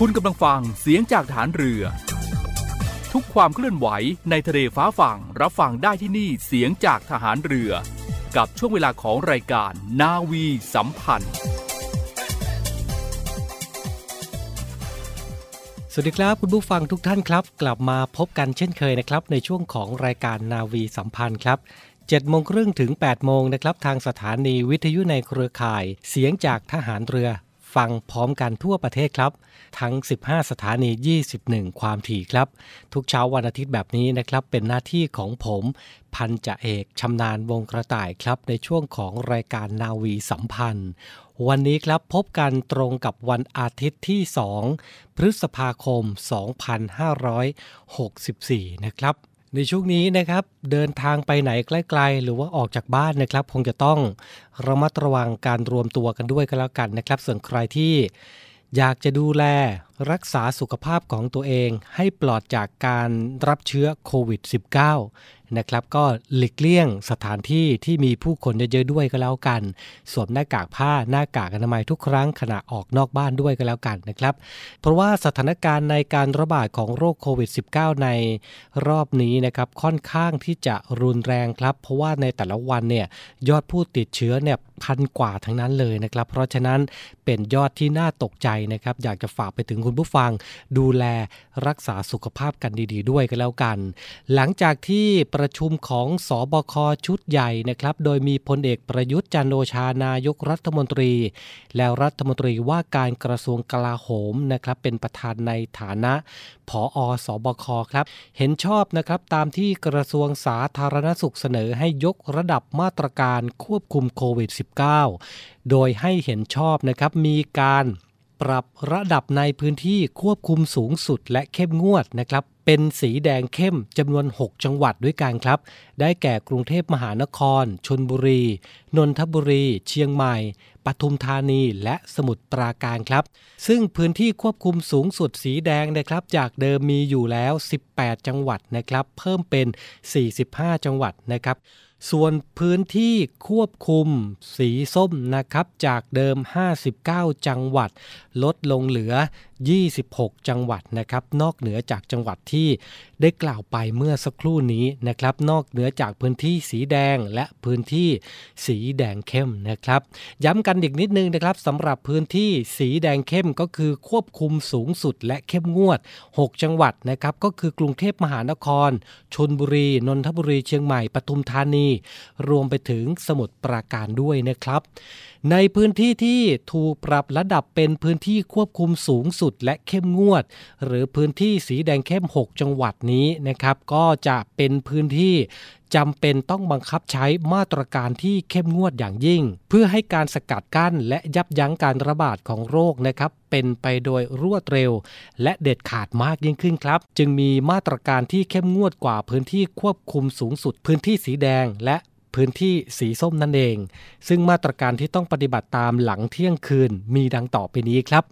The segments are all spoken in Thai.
คุณกำลังฟังเสียงจากฐานเรือ ทุกความเคลื่อนไหวในทะเลฟ้าฝั่งรับฟังได้ที่นี่เสียงจากทหารเรือ กับช่วงเวลาของรายการนาวีสัมพันธ์ สวัสดีครับคุณผู้ฟังทุกท่านครับ กลับมาพบกันเช่นเคยนะครับ ในช่วงของรายการนาวีสัมพันธ์ครับ7โมงครึ่งถึง 8 โมงนะครับ ทางสถานีวิทยุในเครือข่าย เสียงจากทหารเรือ ฟังพร้อมกันทั่วประเทศครับ ทั้ง 15 สถานี 21 ความถี่ครับ ทุกเช้าวันอาทิตย์แบบนี้นะครับ เป็นหน้าที่ของผม พันจ่าเอกชำนาญวงกระต่ายครับ ในช่วงของรายการนาวีสัมพันธ์ วันนี้ครับพบกันตรงกับวันอาทิตย์ที่ 2 พฤษภาคม 2564 นะครับ ในช่วงนี้นะครับเดินทางไปไหนใกล้ๆ หรือว่าออกจากบ้านนะครับ คงจะต้องระมัดระวังการรวมตัวกันด้วยกันแล้วกันนะครับ ส่วนใครที่อยากจะดูแลรักษาสุขภาพของตัวเองให้ปลอดจากการรับเชื้อโควิด -19 นะครับ ก็หลีกเลี่ยงสถานที่ที่มีผู้คนเยอะๆด้วยก็แล้วกัน สวมหน้ากากผ้าหน้ากากอนามัยทุกครั้งขณะออกนอกบ้านด้วยก็แล้วกันนะครับ เพราะว่าสถานการณ์ในการระบาดของโรคโควิด -19 ในรอบนี้นะครับค่อนข้างที่จะรุนแรงครับ เพราะว่าในแต่ละวันเนี่ยยอดผู้ติดเชื้อเนี่ยพันกว่าทั้งนั้นเลยนะครับ เพราะฉะนั้นเป็นยอดที่น่าตกใจนะครับ อยากจะฝากไปถึงคุณผู้ฟัง ดูแลรักษาสุขภาพกันดี ๆ ด้วยกันแล้วกัน หลังจากที่ปประชุมของสอบคชุดใหญ่นะครับ โดยมีพลเอกประยุทธ์จันโอชานายกรัฐมนตรี แล้วรัฐมนตรีว่าการกระทรวงกลาโหมนะครับเป็นประธานในฐานะผออสบคครับ เห็นชอบนะครับตามที่กระทรวงสาธารณสุขเสนอให้ยกระดับมาตรการควบคุมโควิด -19 โดยให้เห็นชอบนะครับมีการปรับระดับในพื้นที่ควบคุมสูงสุดและเข้มงวดนะครับ เป็นสีแดงเข้มจำนวน 6 จังหวัดด้วยกันครับ ได้แก่กรุงเทพมหานคร ชนบุรี นนทบุรี เชียงใหม่ ปทุมธานี และสมุทรปราการครับ ซึ่งพื้นที่ควบคุมสูงสุดสีแดงนะครับ จากเดิมมีอยู่แล้ว 18 จังหวัดนะครับ เพิ่มเป็น 45 จังหวัดนะครับ ส่วนพื้นที่ควบคุมสีส้มนะครับจากเดิม 59 จังหวัด ลดลงเหลือ 26 จังหวัดนะครับ นอกเหนือจากจังหวัดที่ได้กล่าวไปเมื่อสักครู่นี้นะครับ นอกเหนือจากพื้นที่สีแดงและพื้นที่สีแดงเข้มนะครับ ย้ำกันอีกนิดนึงนะครับสำหรับพื้นที่สีแดงเข้มก็คือควบคุมสูงสุดและเข้มงวด 6 จังหวัดนะครับก็คือกรุงเทพมหานครชนบุรี นนทบุรี เชียงใหม่ปทุมธานีรวมไปถึงสมุทรปราการด้วยนะครับ ในพื้นที่ที่ถูกปรับระดับเป็นพื้นที่ควบคุมสูงสุดและเข้มงวด หรือพื้นที่สีแดงเข้ม 6 จังหวัดนี้นะครับ ก็จะเป็นพื้นที่จำเป็นต้องบังคับใช้มาตรการที่เข้มงวดอย่างยิ่ง เพื่อให้การสกัดกั้นและยับยั้งการระบาดของโรคนะครับ เป็นไปโดยรวดเร็ว และเด็ดขาดมากยิ่งขึ้นครับ จึงมีมาตรการที่เข้มงวดกว่าพื้นที่ควบคุมสูงสุด พื้นที่สีแดงและ พื้นที่สีส้มนั่นเอง ซึ่งมาตรการที่ต้องปฏิบัติตามหลังเที่ยงคืนมีดังต่อไปนี้ครับ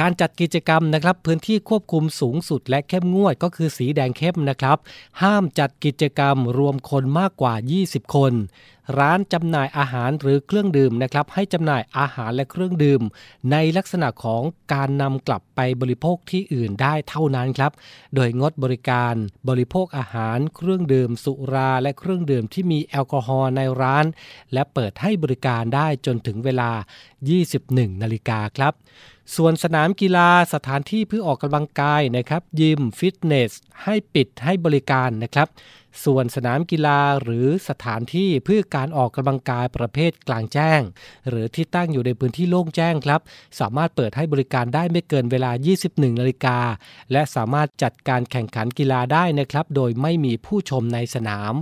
การจัดกิจกรรมนะครับพื้นที่ควบคุมสูงสุดและเข้มงวดก็คือสีแดงเข้มนะครับ ห้ามจัดกิจกรรมรวมคนมากกว่า 20 คน ร้านจำหน่ายอาหารหรือเครื่องดื่มนะครับให้จำหน่ายอาหารและเครื่องดื่ม ในลักษณะของการนำกลับไปบริโภคที่อื่นได้เท่านั้นครับ โดยงดบริการบริโภคอาหารเครื่องดื่ม สุราและเครื่องดื่มที่มีแอลกอฮอล์ในร้าน และเปิดให้บริการได้จนถึงเวลา 21นาฬิกาครับ ส่วนสนามกีฬาสถานที่เพื่อออกกำลังกายนะครับยิมฟิตเนสให้ปิดให้บริการนะครับ ส่วนสนามกีฬาหรือสถานที่เพื่อการออกกำลังกายประเภทกลางแจ้ง หรือที่ตั้งอยู่ในพื้นที่โล่งแจ้งครับ สามารถเปิดให้บริการได้ไม่เกินเวลา 21นาฬิกาและสามารถจัดการแข่งขันกีฬาได้นะครับ โดยไม่มีผู้ชมในสนาม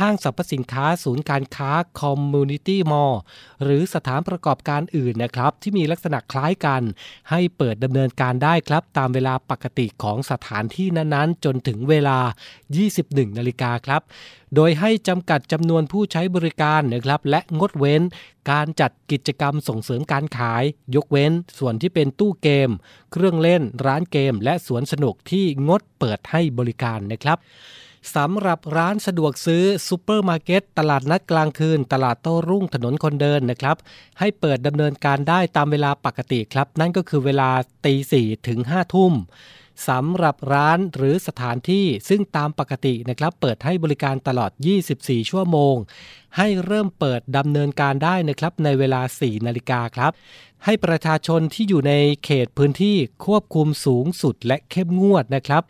ห้างสรรพสินค้าศูนย์การค้าคอมมูนิตี้มอลล์หรือสถานประกอบการอื่นนะครับ ที่มีลักษณะคล้ายกัน ให้เปิดดำเนินการได้ครับ ตามเวลาปกติของสถานที่นั้นๆ จนถึงเวลา 21นาฬิกาครับ โดยให้จำกัดจำนวนผู้ใช้บริการนะครับ และงดเว้นการจัดกิจกรรมส่งเสริมการขาย ยกเว้นส่วนที่เป็นตู้เกม เครื่องเล่น ร้านเกม และสวนสนุกที่งดเปิดให้บริการนะครับสำหรับร้านสะดวกซื้อซูเปอร์มาร์เก็ตตลาดนัดกลางคืน ตลาดโต้รุ่งถนนคนเดินนะครับ ให้เปิดดำเนินการได้ตามเวลาปกติครับ นั่นก็คือเวลาตีสี่ถึงห้าทุ่ม สำหรับร้านหรือสถานที่ซึ่งตามปกตินะครับเปิดให้บริการตลอด 24 ชั่วโมง ให้เริ่มเปิดดำเนินการได้นะครับในเวลา 4 นาฬิกาครับ ให้ประชาชนที่อยู่ในเขตพื้นที่ควบคุมสูงสุดและเข้มงวดนะครับ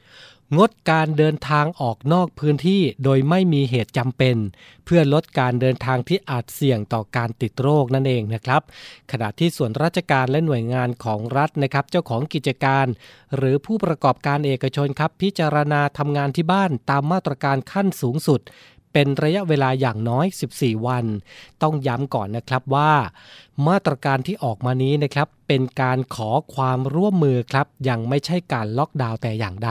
งดการเดินทางออกนอกพื้นที่โดยไม่มีเหตุจำเป็น เพื่อลดการเดินทางที่อาจเสี่ยงต่อการติดโรคนั่นเองนะครับ ขณะที่ส่วนราชการและหน่วยงานของรัฐนะครับ เจ้าของกิจการ หรือผู้ประกอบการเอกชนครับ พิจารณาทำงานที่บ้านตามมาตรการขั้นสูงสุด เป็นระยะเวลาอย่างน้อย 14 วัน ต้องย้ำก่อนนะครับว่า มาตรการที่ออกมานี้นะครับเป็นการขอความร่วมมือครับ ยังไม่ใช่การล็อกดาวน์แต่อย่างใด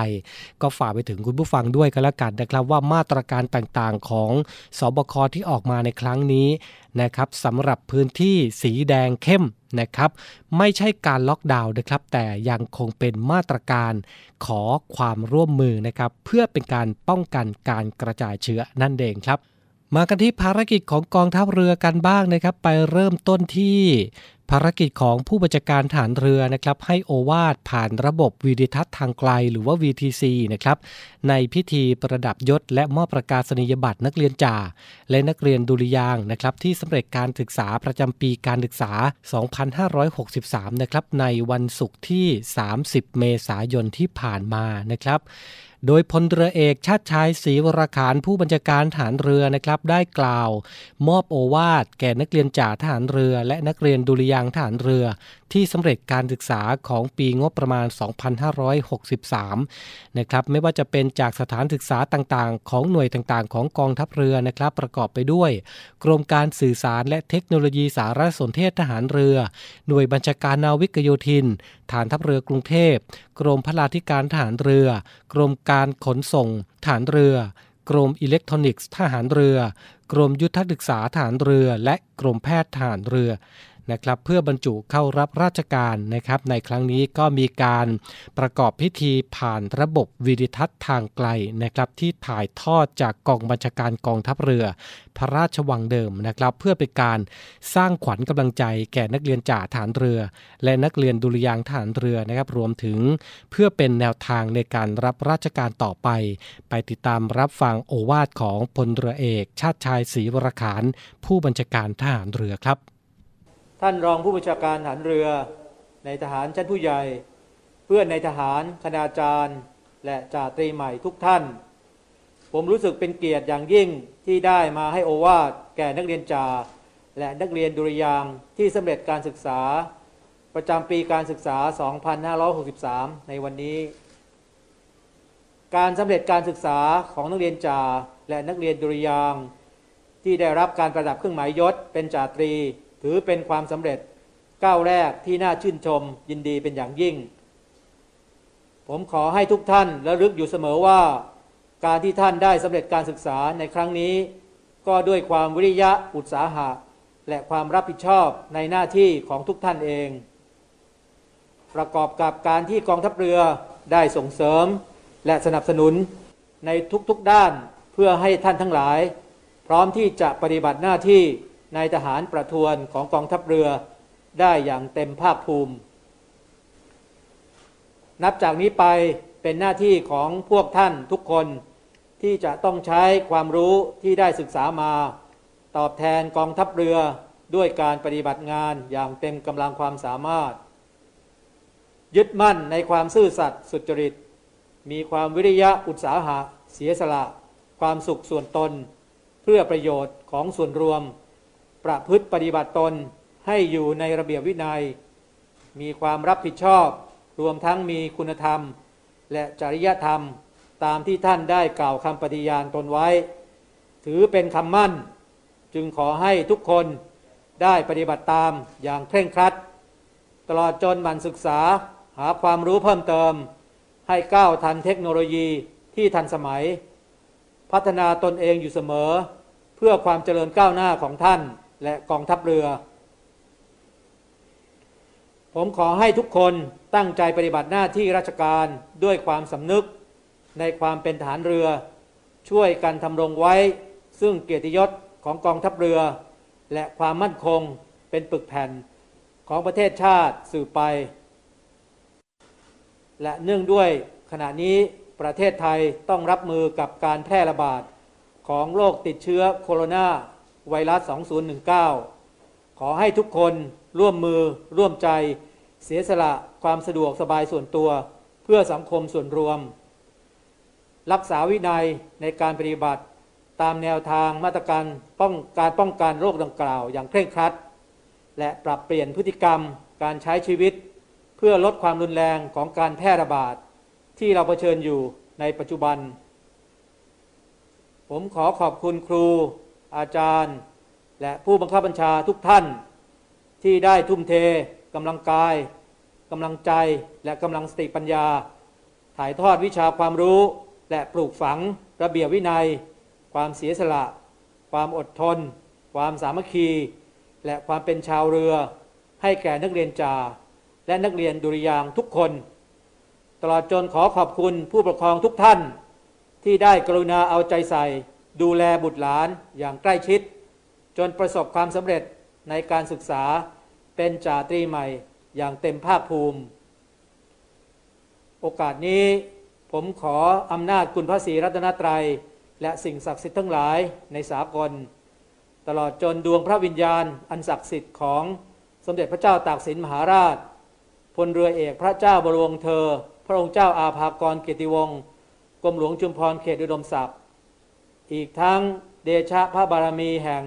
ก็ฝากไปถึงคุณผู้ฟังด้วยกันแล้วกันนะครับ ว่ามาตรการต่างๆของสบคที่ออกมาในครั้งนี้ นะครับสำหรับพื้นที่สีแดงเข้มนะครับ ไม่ใช่การล็อกดาวน์นะครับ แต่ยังคงเป็นมาตรการขอความร่วมมือนะครับ เพื่อเป็นการป้องกันการกระจายเชื้อนั่นเองครับมากันที่ภารกิจของกองทัพเรือกันบ้างนะครับ ไปเริ่มต้นที่ ภารกิจของผู้บัญชาการฐานเรือนะครับให้โอวาดผ่านระบบวีดิทัศน์ทางไกลหรือว่า VTC นะครับในพิธีประดับยศและมอบประกาศนียบัตรนักเรียนจ่า และนักเรียนดุริยางนะครับที่สำเร็จการศึกษาประจำปีการศึกษา 2563 นะครับในวันศุกร์ที่ 30 เมษายนที่ผ่านมานะครับ โดยพลเรือเอกชาติชายศรีวรขานผู้บัญชาการฐานเรือนะครับได้กล่าว มอบโอวาทแก่นักเรียนจ่าทหารเรือ และนักเรียนดุริยางทหารเรือ ที่สำเร็จการศึกษาของปีงบประมาณ 2563 นะครับไม่ว่าจะเป็นจากสถานศึกษาต่างๆ ของหน่วยต่างๆ ของกองทัพเรือนะครับประกอบไปด้วย กรมการสื่อสารและเทคโนโลยีสารสนเทศทหารเรือ หน่วยบัญชาการนาวิกโยธิน ฐานทัพเรือกรุงเทพ กรมพลาธิการทหารเรือ กรมการการขนส่งฐานเรือ กรมอิเล็กทรอนิกส์ทหารเรือ กรมยุทธศึกษาฐานเรือ และกรมแพทย์ฐานเรือ นะครับเพื่อบรรจุเข้ารับราชการนะครับ ในครั้งนี้ก็มีการประกอบพิธีผ่านระบบวิดิทัศน์ทางไกลนะครับ ที่ถ่ายทอดจากกองบัญชาการกองทัพเรือ พระราชวังเดิมนะครับ เพื่อเป็นการสร้างขวัญกำลังใจแก่นักเรียนจ่าฐานเรือ และนักเรียนดุริยางฐานเรือนะครับ รวมถึงเพื่อเป็นแนวทางในการรับราชการต่อไป ไปติดตามรับฟังโอวาทของพลเรือเอก ชาติชายศรีวรขานผู้บัญชาการทหารเรือครับ ท่านรองผู้บัญชาการฐานเรือ ในทหารชั้นผู้ใหญ่ เพื่อนในทหารคณาจารย์ และจ่าตรีใหม่ทุกท่าน ผมรู้สึกเป็นเกียรติอย่างยิ่งที่ได้มาให้โอวาทแก่นักเรียนจ่าและนักเรียนดุริยางที่สำเร็จการศึกษา ประจำปีการศึกษา 2563 ในวันนี้ การสำเร็จการศึกษาของนักเรียนจ่าและนักเรียนดุริยางที่ได้รับการประดับเครื่องหมายยศเป็นจ่าตรี ถือเป็นความสำเร็จก้าวแรกที่น่าชื่นชมยินดีเป็นอย่างยิ่ง ผมขอให้ทุกท่านระลึกอยู่เสมอว่า การที่ท่านได้สำเร็จการศึกษาในครั้งนี้ ก็ด้วยความวิริยะอุตสาหะ และความรับผิดชอบในหน้าที่ของทุกท่านเอง ประกอบกับการที่กองทัพเรือได้ส่งเสริม และสนับสนุนในทุกๆด้านเพื่อให้ท่านทั้งหลาย พร้อมที่จะปฏิบัติหน้าที่ ในทหารประทวนของกองทัพเรือได้อย่างเต็มภาคภูมิ นับจากนี้ไปเป็นหน้าที่ของพวกท่านทุกคนที่จะต้องใช้ความรู้ที่ได้ศึกษามา ตอบแทนกองทัพเรือด้วยการปฏิบัติงานอย่างเต็มกำลังความสามารถ ยึดมั่นในความซื่อสัตย์สุจริต มีความวิริยะอุตสาหะ เสียสละ ความสุขส่วนตน เพื่อประโยชน์ของส่วนรวม ประพฤติปฏิบัติตนให้อยู่ในระเบียบวินัย มีความรับผิดชอบ รวมทั้งมีคุณธรรม และจริยธรรมตามที่ท่านได้กล่าวคำปฏิญาณตนไว้ ถือเป็นคำมั่น จึงขอให้ทุกคนได้ปฏิบัติตามอย่างเคร่งครัด ตลอดจนหมั่นศึกษาหาความรู้เพิ่มเติม ให้ก้าวทันเทคโนโลยีที่ทันสมัย พัฒนาตนเองอยู่เสมอ เพื่อความเจริญก้าวหน้าของท่าน และกองทัพเรือ ผมขอให้ทุกคนตั้งใจปฏิบัติหน้าที่ราชการด้วยความสำนึกในความเป็นฐานเรือ ช่วยกันทำรงไว้ ซึ่งเกียรติยศของกองทัพเรือ และความมั่นคงเป็นปึกแผ่นของประเทศชาติสืบไป และเนื่องด้วยขณะนี้ประเทศไทยต้องรับมือกับการแพร่ระบาดของโรคติดเชื้อโคโรนา ไวรัส 2019 ขอให้ทุกคนร่วมมือร่วมใจ เสียสละความสะดวกสบายส่วนตัว เพื่อสังคมส่วนรวม รักษาวินัยในการปฏิบัติ ตามแนวทางมาตรการป้องการป้องกันโรคดังกล่าวอย่างเคร่งครัด และปรับเปลี่ยนพฤติกรรมการใช้ชีวิต เพื่อลดความรุนแรงของการแพร่ระบาด ที่เราเผชิญอยู่ในปัจจุบัน ผมขอขอบคุณครู อาจารย์ และผู้บังคับบัญชาทุกท่านที่ได้ทุ่มเทกำลังกายกำลังใจและกำลังสติปัญญา ถ่ายทอดวิชาความรู้ และปลูกฝังระเบียบวินัย ความเสียสละ ความอดทน ความสามัคคี และความเป็นชาวเรือ ให้แก่นักเรียนจ่าและนักเรียนดุริยางทุกคน ตลอดจนขอขอบคุณผู้ปกครองทุกท่าน ที่ได้กรุณาเอาใจใส่ ดูแลบุตรหลานอย่างใกล้ชิด จนประสบความสำเร็จในการศึกษาเป็นจ่าตรีใหม่อย่างเต็มภาคภูมิ โอกาสนี้ผมขออำนาจคุณพระศรีรัตนตรัย และสิ่งศักดิ์สิทธิ์ทั้งหลายในสากล ตลอดจนดวงพระวิญญาณ อันศักดิ์สิทธิ์ของสมเด็จพระเจ้าตากสินมหาราชพลเรือเอกพระเจ้าบรวงเธอ พระองค์เจ้าอาภากรเกียรติวงศ์กรมหลวงจุมพรเขตอุดมศักดิ์ อีกทั้งเดชะพระบารมีแห่ง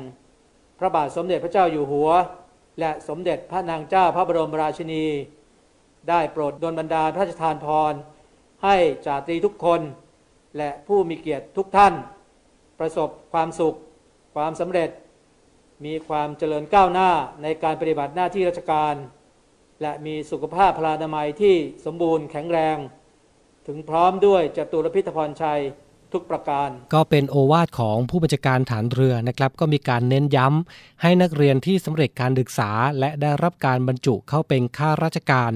พระบาทสมเด็จพระเจ้าอยู่หัว และสมเด็จพระนางเจ้าพระบรมราชินี ได้โปรดดลบันดาลพระราชทานพร ให้จ่าตรีทุกคน และผู้มีเกียรติทุกท่าน ประสบความสุข ความสำเร็จ มีความเจริญก้าวหน้าในการปฏิบัติหน้าที่ราชการ และมีสุขภาพพลานามัยที่สมบูรณ์แข็งแรง ถึงพร้อมด้วยจตุรพิธพรชัย ทุกประการ ก็เป็นโอวาทของผู้บัญชาการฐานเรือนะครับ ก็มีการเน้นย้ำให้นักเรียนที่สำเร็จการศึกษา และได้รับการบรรจุเข้าเป็นข้าราชการ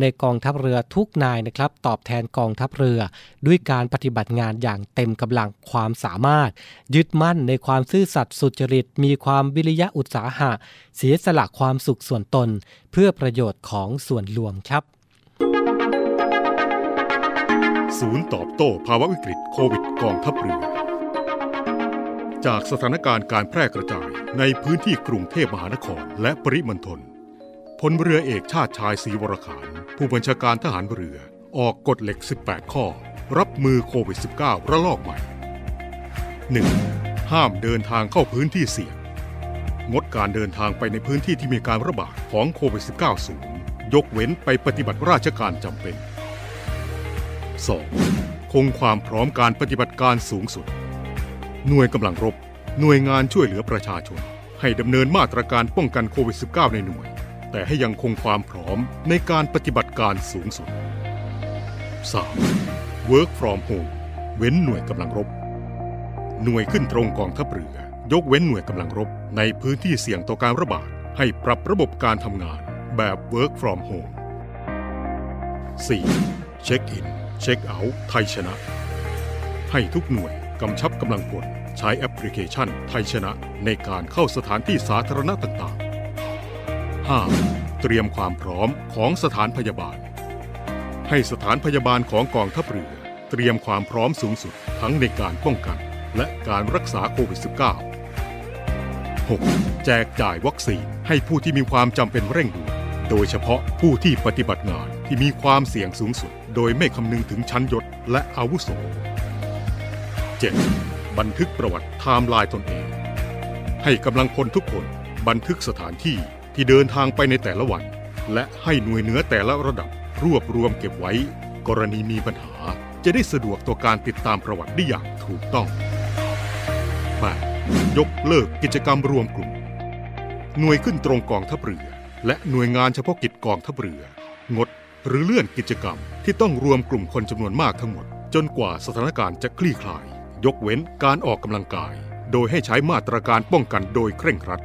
ในกองทัพเรือทุกนายนะครับ ตอบแทนกองทัพเรือ ด้วยการปฏิบัติงานอย่างเต็มกำลังความสามารถ ยึดมั่นในความซื่อสัตย์สุจริต มีความวิริยะอุตสาหะ เสียสละความสุขส่วนตน เพื่อประโยชน์ของส่วนรวมครับ ศูนย์ตอบโต้ภาวะวิกฤตโควิดกองทัพเรือ จากสถานการณ์การแพร่กระจายในพื้นที่กรุงเทพมหานครและปริมณฑลพลเรือเอกชาติชายศรีวรขาน ผู้บัญชาการทหารเรือ ออกกฎเหล็ก 18 ข้อ รับมือโควิด -19 ระลอกใหม่ 1. ห้ามเดินทางเข้าพื้นที่เสี่ยง งดการเดินทางไปในพื้นที่ที่มีการระบาดของโควิด -19 สูง ยกเว้นไปปฏิบัติราชการจำเป็น 2. คงความพร้อมการปฏิบัติการสูงสุด หน่วยกำลังรบ หน่วยงานช่วยเหลือประชาชน ให้ดำเนินมาตรการป้องกันโควิด -19 ในหน่วย แต่ให้ยังคงความพร้อมในการปฏิบัติการสูงสุด 3. Work from home เว้นหน่วยกำลังรบ หน่วยขึ้นตรงกองทัพเรือ ยกเว้นหน่วยกำลังรบ ในพื้นที่เสี่ยงต่อการระบาด ให้ปรับระบบการทำงานแบบ Work from Home 4. เช็คอิน เช็คเอาท์ไทยชนะ ให้ทุกหน่วยกำชับกำลังพลใช้แอปพลิเคชันไทยชนะในการเข้าสถานที่สาธารณะต่างๆ 5. เตรียมความพร้อมของสถานพยาบาล ให้สถานพยาบาลของกองทัพเรือ เตรียมความพร้อมสูงสุดทั้งในการป้องกัน และการรักษาโควิด -19 6. แจกจ่ายวัคซีนให้ผู้ที่มีความจำเป็นเร่งด่วนโดยเฉพาะผู้ที่ปฏิบัติงาน ที่มีความเสี่ยงสูงสุด โดยไม่คำนึงถึงชั้นยศและอาวุโส 7. บันทึกประวัติไทม์ไลน์ตนเอง ให้กำลังพลทุกคนบันทึกสถานที่ที่เดินทางไปในแต่ละวัน และให้หน่วยเหนือแต่ละระดับรวบรวมเก็บไว้ กรณีมีปัญหาจะได้สะดวกต่อการติดตามประวัติได้อย่างถูกต้อง 8. ยกเลิกกิจกรรมรวมกลุ่ม หน่วยขึ้นตรงกองทัพเรือ และหน่วยงานเฉพาะกิจกองทัพเรืองด หรือเลื่อนกิจกรรมที่ต้องรวมกลุ่มคนจำนวนมากทั้งหมด จนกว่าสถานการณ์จะคลี่คลาย ยกเว้นการออกกำลังกาย โดยให้ใช้มาตรการป้องกันโดยเคร่งครัด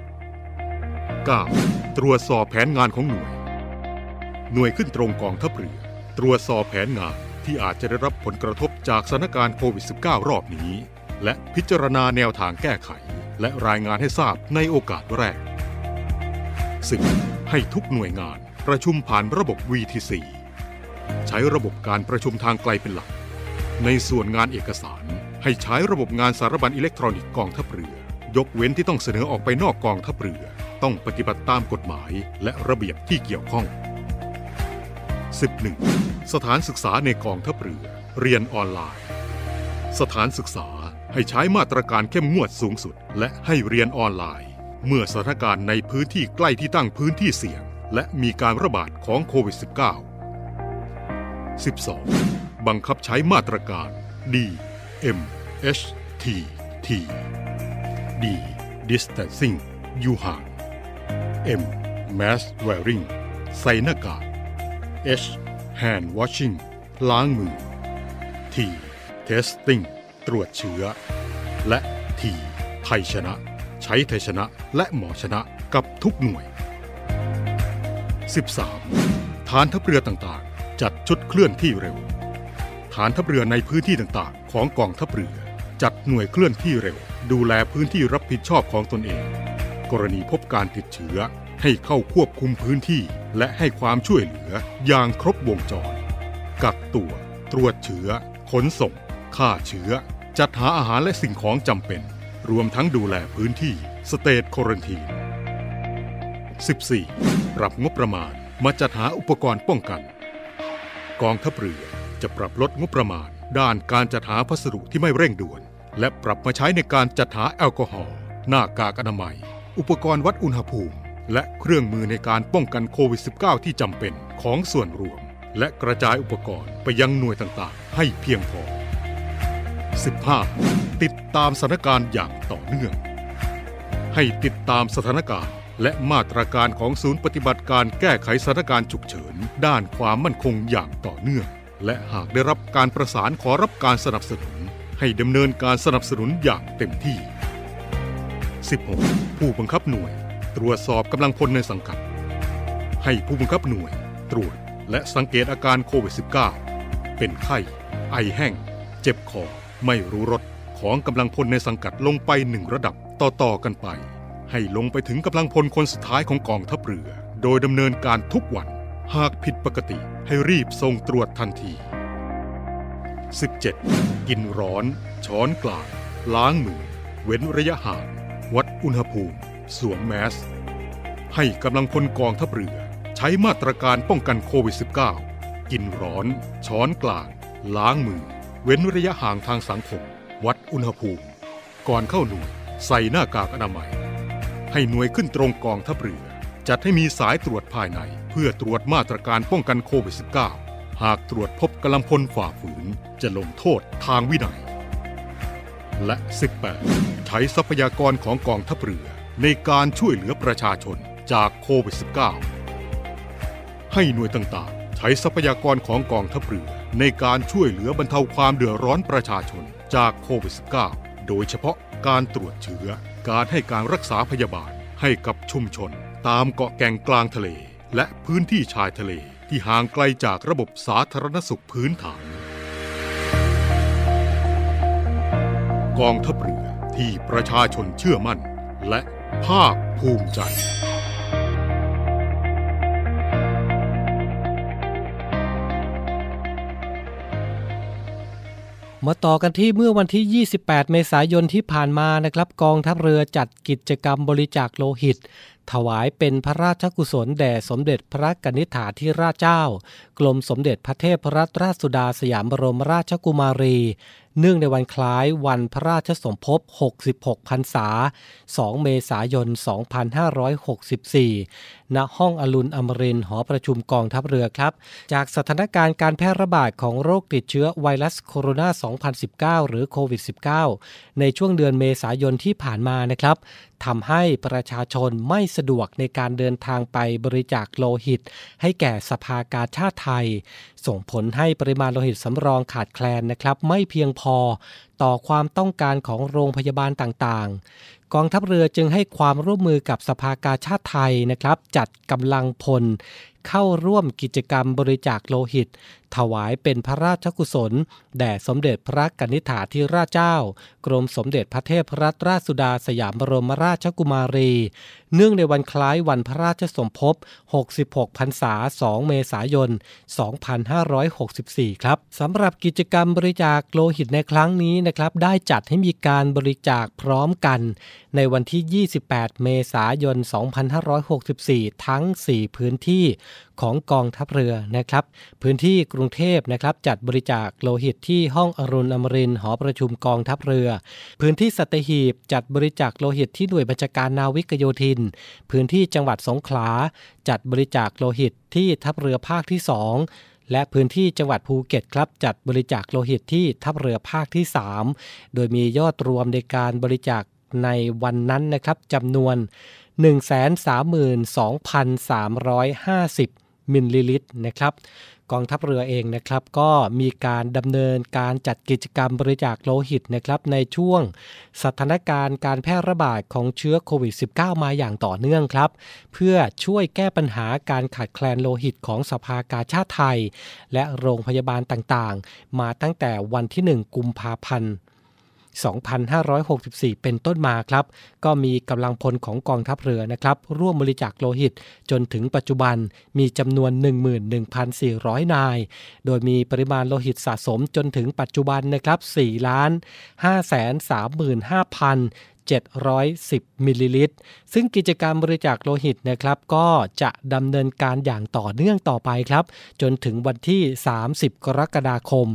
9. ตรวจสอบแผนงานของหน่วย หน่วยขึ้นตรงกองทัพเรือ ตรวจสอบแผนงานที่อาจจะได้รับผลกระทบจากสถานการณ์โควิด -19 รอบนี้ และพิจารณาแนวทางแก้ไข และรายงานให้ทราบในโอกาสแรก 10. ให้ทุกหน่วยงาน ประชุมผ่านระบบ VTC ใช้ระบบการประชุมทางไกลเป็นหลัก ในส่วนงานเอกสารให้ใช้ระบบงานสารบัญอิเล็กทรอนิกส์กองทัพเรือ ยกเว้นที่ต้องเสนอออกไปนอกกองทัพเรือ ต้องปฏิบัติตามกฎหมายและระเบียบที่เกี่ยวข้อง 11. สถานศึกษาในกองทัพเรือ เรียนออนไลน์ สถานศึกษาให้ใช้มาตรการเข้มงวดสูงสุด และให้เรียนออนไลน์ เมื่อสถานการณ์ในพื้นที่ใกล้ที่ตั้งพื้นที่เสี่ยง และมีการระบาดของโควิด -19 12. บังคับใช้มาตรการ D M H T T D Distancing อยู่ห่าง M Mask Wearing ใส่หน้ากาก H Hand Washing ล้างมือ T Testing ตรวจเชื้อ และ T ไทยชนะ ใช้ไทยชนะและหมอชนะกับทุกหน่วย 13. ฐานทัพเรือต่างๆ จัดชุดเคลื่อนที่เร็ว ฐานทัพเรือในพื้นที่ต่างๆ ของกองทัพเรือ จัดหน่วยเคลื่อนที่เร็ว ดูแลพื้นที่รับผิดชอบของตนเอง กรณีพบการติดเชื้อให้เข้าควบคุมพื้นที่ และให้ความช่วยเหลืออย่างครบวงจร กักตัว ตรวจเชื้อ ขนส่ง ฆ่าเชื้อ จัดหาอาหารและสิ่งของจำเป็น รวมทั้งดูแลพื้นที่สเตทโครันทีน 14. ปรับงบประมาณมาจัดหาอุปกรณ์ป้องกัน กองทัพเรือจะปรับลดงบประมาณ ด้านการจัดหาพัสดุที่ไม่เร่งด่วน และปรับมาใช้ในการจัดหาแอลกอฮอล์หน้ากากอนามัย อุปกรณ์วัดอุณหภูมิ และเครื่องมือในการป้องกันโควิด -19 ที่จำเป็นของส่วนรวม และกระจายอุปกรณ์ไปยังหน่วยต่างๆ ให้เพียงพอ 15. ติดตามสถานการณ์อย่างต่อเนื่อง ให้ติดตามสถานการณ์ และมาตรการของศูนย์ปฏิบัติการแก้ไขสถานการณ์ฉุกเฉิน ด้านความมั่นคงอย่างต่อเนื่อง และหากได้รับการประสานขอรับการสนับสนุน ให้ดำเนินการสนับสนุนอย่างเต็มที่ 16. ผู้บังคับหน่วย ตรวจสอบกำลังพลในสังกัด ให้ผู้บังคับหน่วย ตรวจ และสังเกตอาการโควิด -19 เป็นไข้ ไอแห้ง เจ็บคอ ไม่รู้รสของกำลังพลในสังกัดลงไปหนึ่งระดับต่อๆกันไป ให้ลงไปถึงกำลังพลคนสุดท้ายของกองทัพเรือ โดยดำเนินการทุกวัน หากผิดปกติให้รีบส่งตรวจทันที 17. กินร้อน ช้อนกลาง ล้างมือ เว้นระยะห่าง วัดอุณหภูมิ สวมแมส ให้กำลังพลกองทัพเรือ ใช้มาตรการป้องกันโควิด -19 กินร้อน ช้อนกลาง ล้างมือ เว้นระยะห่างทางสังคม วัดอุณหภูมิ ก่อนเข้าหน่วยใส่หน้ากากอนามัย ให้หน่วยขึ้นตรงกองทัพเรือ จัดให้มีสายตรวจภายใน เพื่อตรวจมาตรการป้องกันโควิด -19 หากตรวจพบกำลังพลฝ่าฝืน จะลงโทษทางวินัย และ 18 ใช้ทรัพยากรของกองทัพเรือ ในการช่วยเหลือประชาชนจากโควิด -19 ให้หน่วยต่างๆ ใช้ทรัพยากรของกองทัพเรือ ในการช่วยเหลือบรรเทาความเดือดร้อนประชาชนจากโควิด -19 โดยเฉพาะการตรวจเชื้อ การให้การรักษาพยาบาลให้กับชุมชน ตามเกาะแก่งกลางทะเล และพื้นที่ชายทะเลที่ห่างไกลจากระบบสาธารณสุขพื้นฐาน กองทัพเรือที่ประชาชนเชื่อมั่น และภาคภูมิใจ มาต่อกันที่เมื่อวันที่ 28 เมษายนที่ผ่านมานะครับ กองทัพเรือจัดกิจกรรมบริจาคโลหิต ถวายเป็นพระราชกุศลแด่สมเด็จพระกนิษฐาธิราชเจ้า กรมสมเด็จพระเทพรัตนราชสุดาสยามบรมราชกุมารี เนื่องในวันคล้ายวันพระราชสมภพ 66 พรรษา 2 เมษายน 2564 ณห้องอรุณอมรินหอประชุมกองทัพเรือครับ จากสถานการณ์การแพร่ระบาดของโรคติดเชื้อไวรัสโคโรนา 2019 หรือโควิด -19 ในช่วงเดือนเมษายนที่ผ่านมานะครับทำให้ประชาชนไม่สะดวกในการเดินทางไปบริจาคโลหิต ให้แก่สภากาชาติไทย ส่งผลให้ปริมาณโลหิตสำรองขาดแคลนนะครับ ไม่เพียงพอต่อความต้องการของโรงพยาบาลต่างๆ กองทัพเรือจึงให้ความร่วมมือกับสภากาชาติไทยนะครับ จัดกำลังพลเข้าร่วมกิจกรรมบริจาคโลหิต ถวายเป็นพระราชกุศล แด่สมเด็จพระกนิษฐาธิราชเจ้า กรมสมเด็จพระเทพรัตนราชสุดาสยามบรมราชกุมารี เนื่องในวันคล้ายวันพระราชสมภพ 66 พรรษา 2 เมษายน 2564 ครับสำหรับกิจกรรมบริจาคโลหิตในครั้งนี้นะครับ ได้จัดให้มีการบริจาคพร้อมกันในวันที่ 28 เมษายน 2564 ทั้ง 4 พื้นที่ของกองทัพเรือนะครับ พื้นที่กรุงเทพนะครับจัดบริจาคโลหิตที่ห้องอรุณอมรินหอประชุมกองทัพเรือ พื้นที่สัตหีบจัดบริจาคโลหิตที่หน่วยบัญชาการนาวิกโยธิน พื้นที่จังหวัดสงขลา จัดบริจาคโลหิตที่ทัพเรือภาคที่ 2และพื้นที่จังหวัดภูเก็ตครับจัดบริจาคโลหิตที่ทัพเรือภาคที่ 3 โดยมียอดรวมในการบริจาค ในวันนั้นนะครับจำนวน 132,350 มิลลิลิตรนะครับกองทัพเรือเองนะครับก็มีการดำเนินการจัดกิจกรรมบริจาคโลหิตนะครับในช่วงสถานการณ์การแพร่ระบาดของเชื้อโควิด -19 มาอย่างต่อเนื่องครับ เพื่อช่วยแก้ปัญหาการขาดแคลนโลหิตของสภากาชาติไทย และโรงพยาบาลต่างๆ มาตั้งแต่วันที่ 1 กุมภาพันธ์ 2564 เป็นต้นมาครับ ก็มีกำลังพลของกองทัพเรือนะครับ ร่วมบริจาคโลหิต จนถึงปัจจุบันมีจำนวน 11,400 นาย โดยมีปริมาณโลหิตสะสมจนถึงปัจจุบันนะครับ4ล้าน535,000 710 มิลลิลิตร ซึ่งกิจกรรมบริจาคโลหิตนะครับ ก็จะดำเนินการอย่างต่อเนื่องต่อไปครับ จนถึงวันที่ 30 กรกฎาคม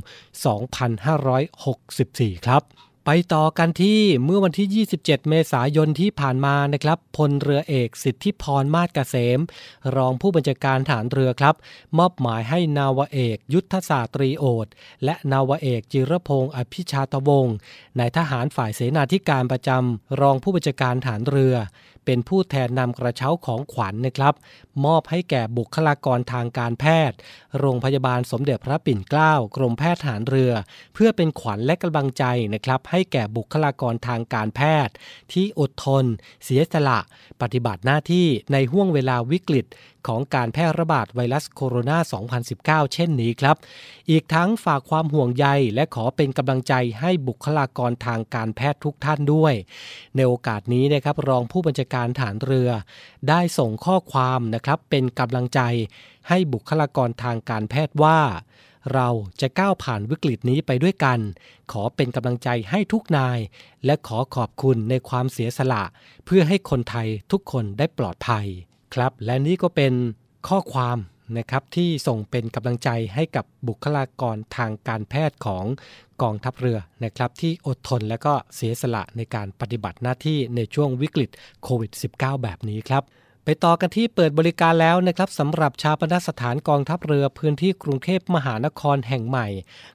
2564 ครับ ไปต่อกันที่เมื่อวันที่ 27 เมษายนที่ผ่านมานะครับพลเรือเอกสิทธิพรมาศเกษม รองผู้บัญชาการฐานเรือครับ มอบหมายให้นาวเอกยุทธศาสตรีโอดและนาวเอกจิรพงศ์อภิชาตวงศ์นายทหารฝ่ายเสนาธิการประจำรองผู้บัญชาการฐานเรือ เป็นผู้แทนนำกระเช้าของขวัญนนะครับ มอบให้แก่บุคลากรทางการแพทย์ โรงพยาบาลสมเด็จพระปิ่นเกล้ากรมแพทย์ฐานเรือ เพื่อเป็นขวัญและกำลังใจนะครับ ให้แก่บุคลากรทางการแพทย์ ที่อดทน เสียสละ ปฏิบัติหน้าที่ในห่วงเวลาวิกฤต ของการแพร่ระบาดไวรัสโคโรนา 2019 เช่นนี้ครับ อีกทั้งฝากความห่วงใยและขอเป็นกำลังใจให้บุคลากรทางการแพทย์ทุกท่านด้วย ในโอกาสนี้นะครับรองผู้บัญชาการฐานเรือ ได้ส่งข้อความนะครับเป็นกำลังใจให้บุคลากรทางการแพทย์ว่าเราจะก้าวผ่านวิกฤตนี้ไปด้วยกัน ขอเป็นกำลังใจให้ทุกนาย และขอขอบคุณในความเสียสละ เพื่อให้คนไทยทุกคนได้ปลอดภัย ครับ และนี่ก็เป็นข้อความนะครับที่ส่งเป็นกำลังใจให้กับบุคลากรทางการแพทย์ของกองทัพเรือนะครับที่อดทนและก็เสียสละในการปฏิบัติหน้าที่ในช่วงวิกฤตโควิด -19 แบบนี้ครับ ไปต่อกันที่เปิดบริการแล้วนะครับสำหรับชาปนสถานกองทัพเรือพื้นที่กรุงเทพมหานครแห่งใหม่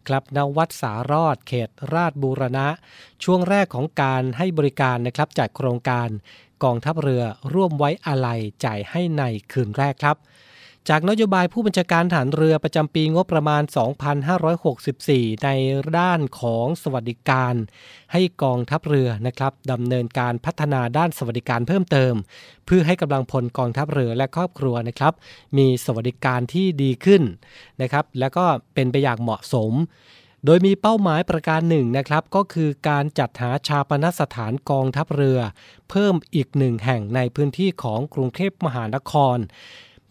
ครับนวัดสารอด เขตราชบูรณะ ช่วงแรกของการให้บริการนะครับจากโครงการ กองทัพเรือร่วมไว้อาลัยจ่ายให้ในคืนแรกครับ จากนโยบายผู้บัญชาการฐานเรือประจำปีงบประมาณ 2564 ในด้านของสวัสดิการ ให้กองทัพเรือนะครับดำเนินการพัฒนาด้านสวัสดิการเพิ่มเติม เพื่อให้กำลังพลกองทัพเรือและครอบครัวนะครับ มีสวัสดิการที่ดีขึ้นนะครับ แล้วก็เป็นไปอย่างเหมาะสม โดยมีเป้าหมายประการหนึ่งนะครับ ก็คือการจัดหาชาปนสถานกองทัพเรือ เพิ่มอีกหนึ่งแห่งในพื้นที่ของกรุงเทพมหานคร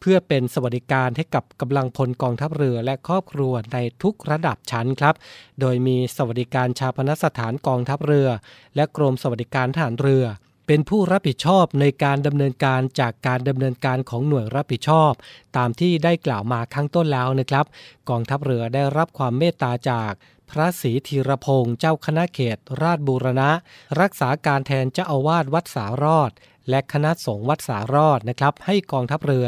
เพื่อเป็นสวัสดิการให้กับกำลังพลกองทัพเรือและครอบครัวในทุกระดับชั้นครับ โดยมีสวัสดิการชาปนสถานกองทัพเรือ และกรมสวัสดิการทหารเรือ เป็นผู้รับผิดชอบในการดำเนินการจากการดำเนินการของหน่วยรับผิดชอบ ตามที่ได้กล่าวมาข้างต้นแล้วนะครับ กองทัพเรือได้รับความเมตตาจากพระศรีธีรพงศ์เจ้าคณะเขต ราชบูรณะ รักษาการแทนเจ้าอาวาสวัดสารอด และคณะสงฆ์วัดสารอดนะครับ ให้กองทัพเรือ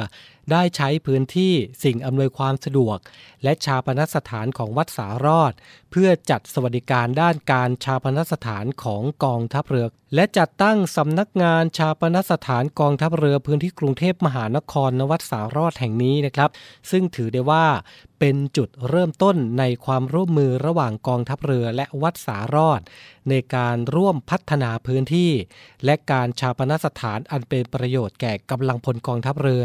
ได้ใช้พื้นที่สิ่งอำนวยความสะดวก และชาปนสถานของวัดสารอด เพื่อจัดสวัสดิการด้านการชาปนสถานของกองทัพเรือ และจัดตั้งสำนักงานชาปนสถานกองทัพเรือพื้นที่กรุงเทพมหานครนวัดสารอดแห่งนี้นะครับ ซึ่งถือได้ว่าเป็นจุดเริ่มต้นในความร่วมมือระหว่างกองทัพเรือและวัดสารอด ในการร่วมพัฒนาพื้นที่ และการชาปนสถานอันเป็นประโยชน์แก่กำลังพลกองทัพเรือ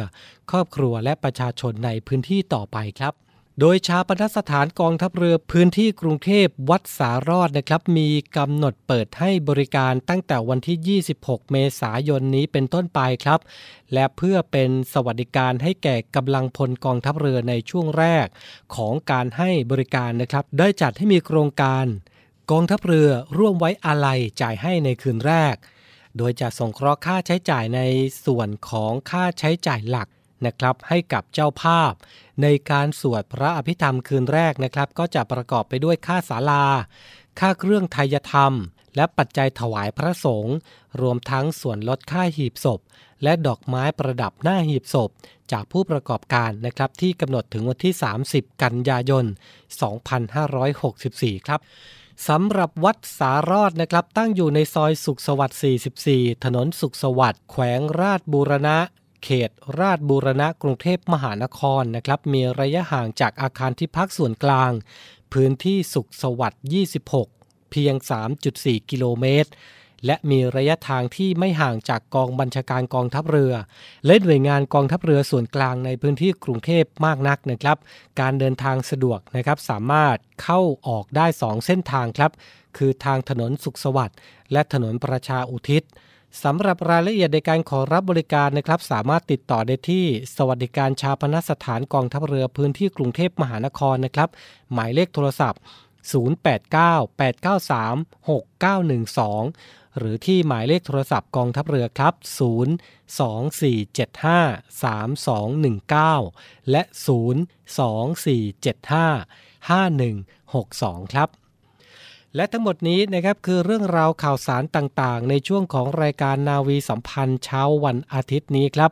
ครอบครัวและประชาชนในพื้นที่ต่อไปครับ โดยชาปนสถานกองทัพเรือพื้นที่กรุงเทพวัดสารอดนะครับ มีกำหนดเปิดให้บริการตั้งแต่วันที่ 26 เมษายนนี้เป็นต้นไปครับ และเพื่อเป็นสวัสดิการให้แก่กำลังพลกองทัพเรือในช่วงแรกของการให้บริการนะครับ ได้จัดให้มีโครงการ กองทัพเรือร่วมไว้อาลัยจ่ายให้ในคืนแรก โดยจะส่งเคราะห์ค่าใช้จ่ายในส่วนของค่าใช้จ่ายหลัก นะครับให้กับเจ้าภาพ ในการสวดพระอภิธรรมคืนแรกนะครับ ก็จะประกอบไปด้วยค่าศาลา ค่าเครื่องไทยธรรม และปัจจัยถวายพระสงฆ์รวมทั้งส่วนลดค่าหีบศพ และดอกไม้ประดับหน้าหีบศพ จากผู้ประกอบการนะครับที่กำหนดถึงวันที่ 30 กันยายน 2564 ครับสำหรับวัดสารอดนะครับตั้งอยู่ในซอยสุขสวัสดิ์44 ถนนสุขสวัสดิ์แขวงราชบูรณะ เขตราชบูรณะกรุงเทพมหานครนะครับ มีระยะห่างจากอาคารที่พักส่วนกลาง พื้นที่สุขสวัสดิ์ 26 เพียง 3.4 กิโลเมตร และมีระยะทางที่ไม่ห่างจากกองบัญชาการกองทัพเรือ และหน่วยงานกองทัพเรือส่วนกลางในพื้นที่กรุงเทพมากนักนะครับ การเดินทางสะดวกนะครับ สามารถเข้าออกได้ 2 เส้นทางครับ คือทางถนนสุขสวัสดิ์และถนนประชาอุทิศ สำหรับรายละเอียดในการขอรับบริการนะครับ สามารถติดต่อได้ที่ สวัสดิการชาปนสถานกองทัพเรือพื้นที่กรุงเทพมหานครนะครับ หมายเลขโทรศัพท์ 089-893-6912 หรือที่หมายเลขโทรศัพท์กองทัพเรือครับ 024753219 และ 024755162 ครับ และทั้งหมดนี้นะครับคือเรื่องราวข่าวสารต่างๆ ในช่วงของรายการนาวีสัมพันธ์เช้าวันอาทิตย์นี้ครับ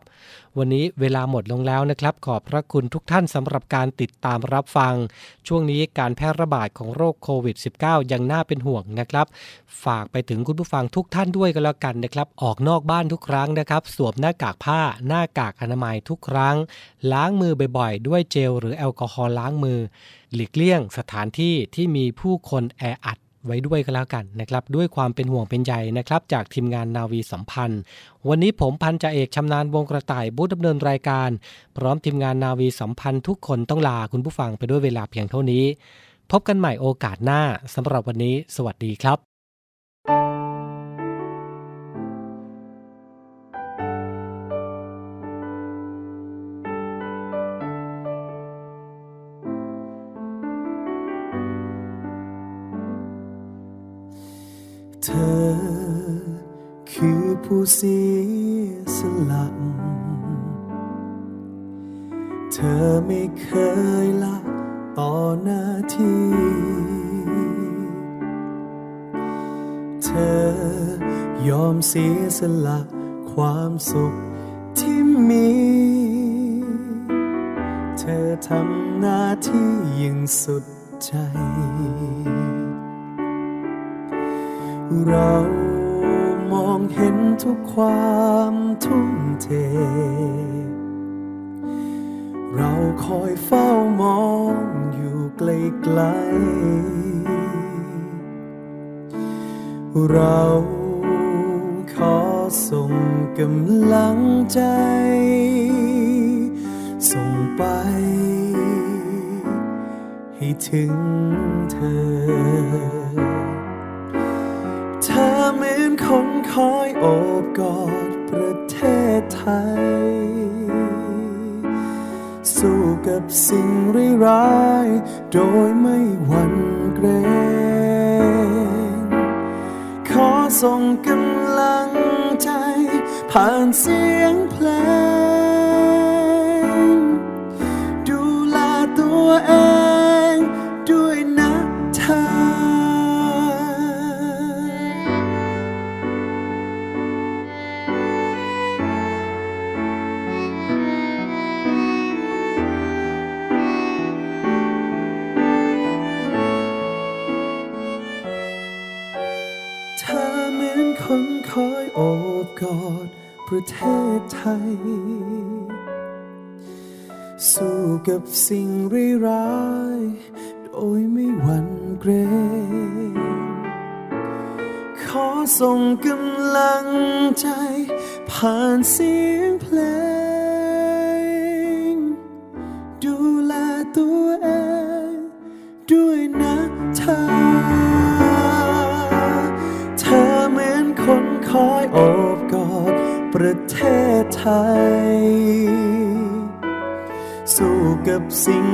วันนี้เวลาหมดลงแล้วนะครับ ขอบพระคุณทุกท่านสำหรับการติดตามรับฟัง ช่วงนี้การแพร่ระบาดของโรคโควิด -19 ยังน่าเป็นห่วงนะครับ ฝากไปถึงคุณผู้ฟังทุกท่านด้วยกันแล้วกันนะครับ ออกนอกบ้านทุกครั้งนะครับ สวมหน้ากากผ้า หน้ากากอนามัยทุกครั้ง ล้างมือบ่อยๆ ด้วยเจลหรือแอลกอฮอล์ล้างมือ หลีกเลี่ยงสถานที่ที่มีผู้คนแออัด ไว้ด้วยก็แล้วกันนะครับด้วยความเป็นห่วงเป็นใยนะครับจากทีมงานนาวีสัมพันธ์ วันนี้ผมพันจ่าเอกชำนาญวงกระต่ายบูธดำเนินรายการ พร้อมทีมงานนาวีสัมพันธ์ทุกคนต้องลาคุณผู้ฟังไปด้วยเวลาเพียงเท่านี้ พบกันใหม่โอกาสหน้าสำหรับวันนี้ สวัสดีครับ เสียสละเธอไม่เคยละต่อหน้าที่ เธอยอมเสียสละความสุขที่มี เธอทำหน้าที่อย่างสุดใจ เรา องเห็นทุกความทุ่มเท เราคอยเฝ้ามองอยู่ไกลๆเราขอส่งกำลังใจ ส่งไป ให้ถึงเธอ คอยโอบกอดประเทศไทย สู้กับสิ่งร้ายโดยไม่หวั่นเกรงขอส่งกำลังใจ ผ่านเสียงเพลง ดูแลตัวเอง ประเทศไทย สู้กับสิ่งร้ายโดยไม่หวั่นเกรงขอส่งกำลังใจ ผ่านเสียงเพลง ดูแลตัวเอง ด้วยนะเธอ ประเทศไทย สู้กับสิ่ง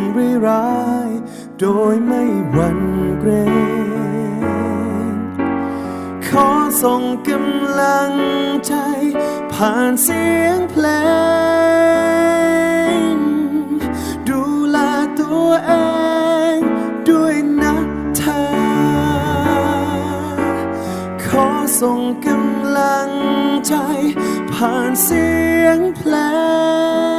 ร้ายโดยไม่หวั่นเกรงขอส่งกำลังใจ ผ่านเสียงเพลง ดูแลตัวเองด้วยนะเธอ ขอส่งกำลังใจ ผ่านเสียงเพลง